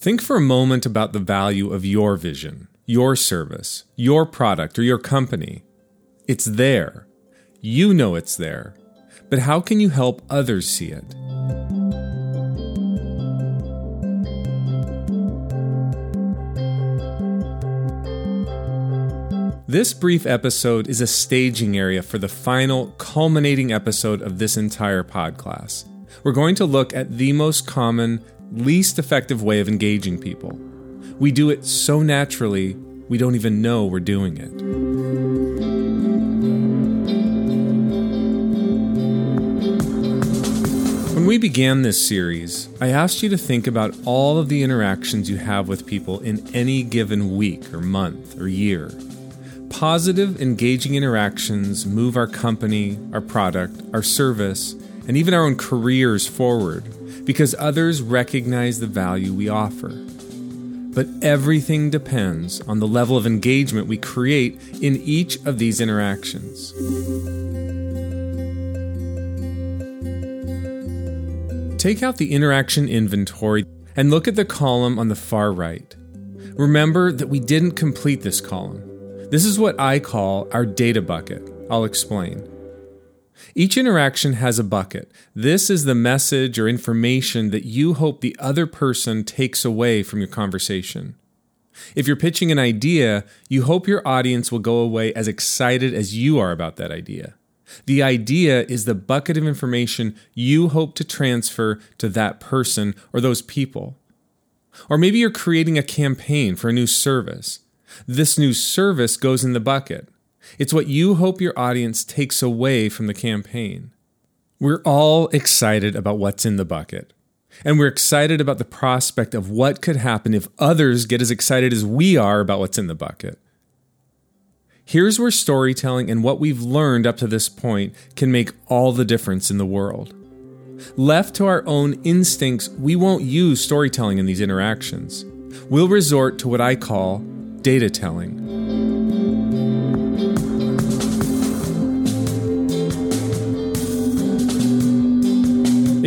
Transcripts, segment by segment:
Think for a moment about the value of your vision, your service, your product, or your company. It's there. You know it's there. But how can you help others see it? This brief episode is a staging area for the final, culminating episode of this entire podcast. We're going to look at the most common least effective way of engaging people. We do it so naturally, we don't even know we're doing it. When we began this series, I asked you to think about all of the interactions you have with people in any given week or month or year. Positive, engaging interactions move our company, our product, our service, and even our own careers forward because others recognize the value we offer. But everything depends on the level of engagement we create in each of these interactions. Take out the interaction inventory and look at the column on the far right. Remember that we didn't complete this column. This is what I call our data bucket. I'll explain. Each interaction has a bucket. This is the message or information that you hope the other person takes away from your conversation. If you're pitching an idea, you hope your audience will go away as excited as you are about that idea. The idea is the bucket of information you hope to transfer to that person or those people. Or maybe you're creating a campaign for a new service. This new service goes in the bucket. It's what you hope your audience takes away from the campaign. We're all excited about what's in the bucket. And we're excited about the prospect of what could happen if others get as excited as we are about what's in the bucket. Here's where storytelling and what we've learned up to this point can make all the difference in the world. Left to our own instincts, we won't use storytelling in these interactions. We'll resort to what I call data telling.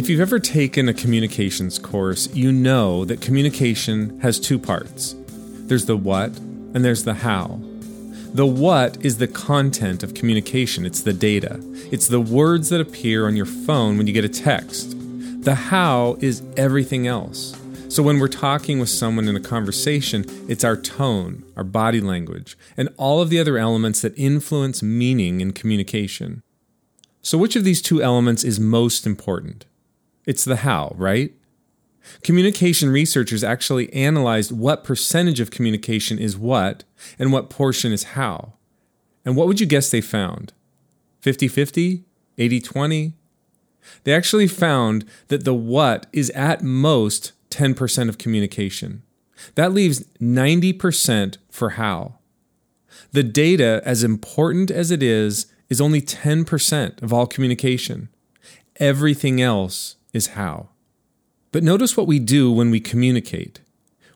If you've ever taken a communications course, you know that communication has two parts there's the what and there's the how. The what is the content of communication, it's the data, it's the words that appear on your phone when you get a text. The how is everything else. So when we're talking with someone in a conversation, it's our tone, our body language, and all of the other elements that influence meaning in communication. So, which of these two elements is most important? It's the how, right? Communication researchers actually analyzed what percentage of communication is what and what portion is how. And what would you guess they found? 50 50? 80 20? They actually found that the what is at most 10% of communication. That leaves 90% for how. The data, as important as it is, is only 10% of all communication. Everything else is how. But notice what we do when we communicate.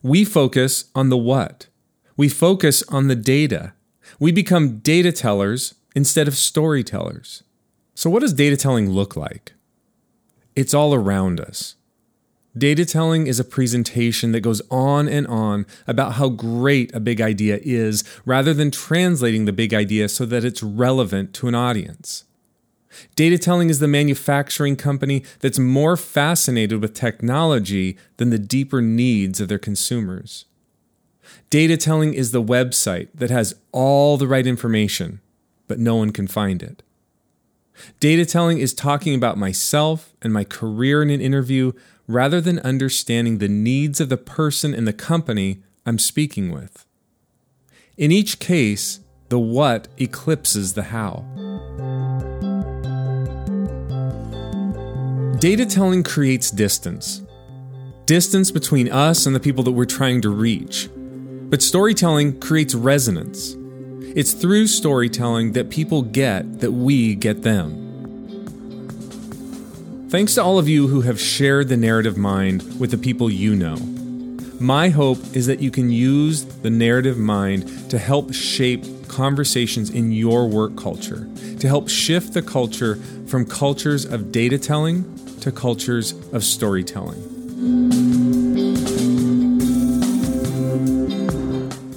We focus on the what. We focus on the data. We become data tellers instead of storytellers. So, what does data telling look like? It's all around us. Data telling is a presentation that goes on and on about how great a big idea is rather than translating the big idea so that it's relevant to an audience. Data telling is the manufacturing company that's more fascinated with technology than the deeper needs of their consumers. Data telling is the website that has all the right information, but no one can find it. Data telling is talking about myself and my career in an interview rather than understanding the needs of the person and the company I'm speaking with. In each case, the what eclipses the how. Data telling creates distance distance between us and the people that we're trying to reach. But storytelling creates resonance. It's through storytelling that people get that we get them. Thanks to all of you who have shared the narrative mind with the people you know. My hope is that you can use the narrative mind to help shape conversations in your work culture, to help shift the culture from cultures of data telling to cultures of storytelling.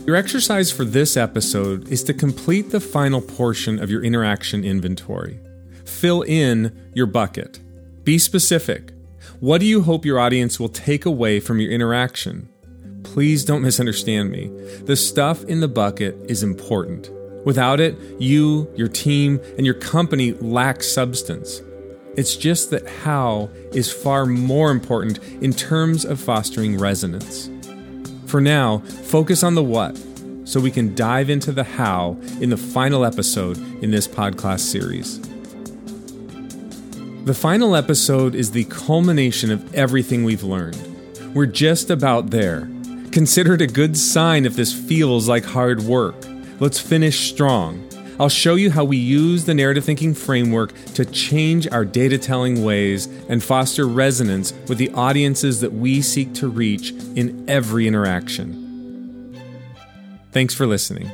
Your exercise for this episode is to complete the final portion of your interaction inventory. Fill in your bucket. Be specific. What do you hope your audience will take away from your interaction? Please don't misunderstand me. The stuff in the bucket is important. Without it, you, your team, and your company lack substance. It's just that how is far more important in terms of fostering resonance. For now, focus on the what so we can dive into the how in the final episode in this podcast series. The final episode is the culmination of everything we've learned. We're just about there. Consider it a good sign if this feels like hard work. Let's finish strong. I'll show you how we use the narrative thinking framework to change our data telling ways and foster resonance with the audiences that we seek to reach in every interaction. Thanks for listening.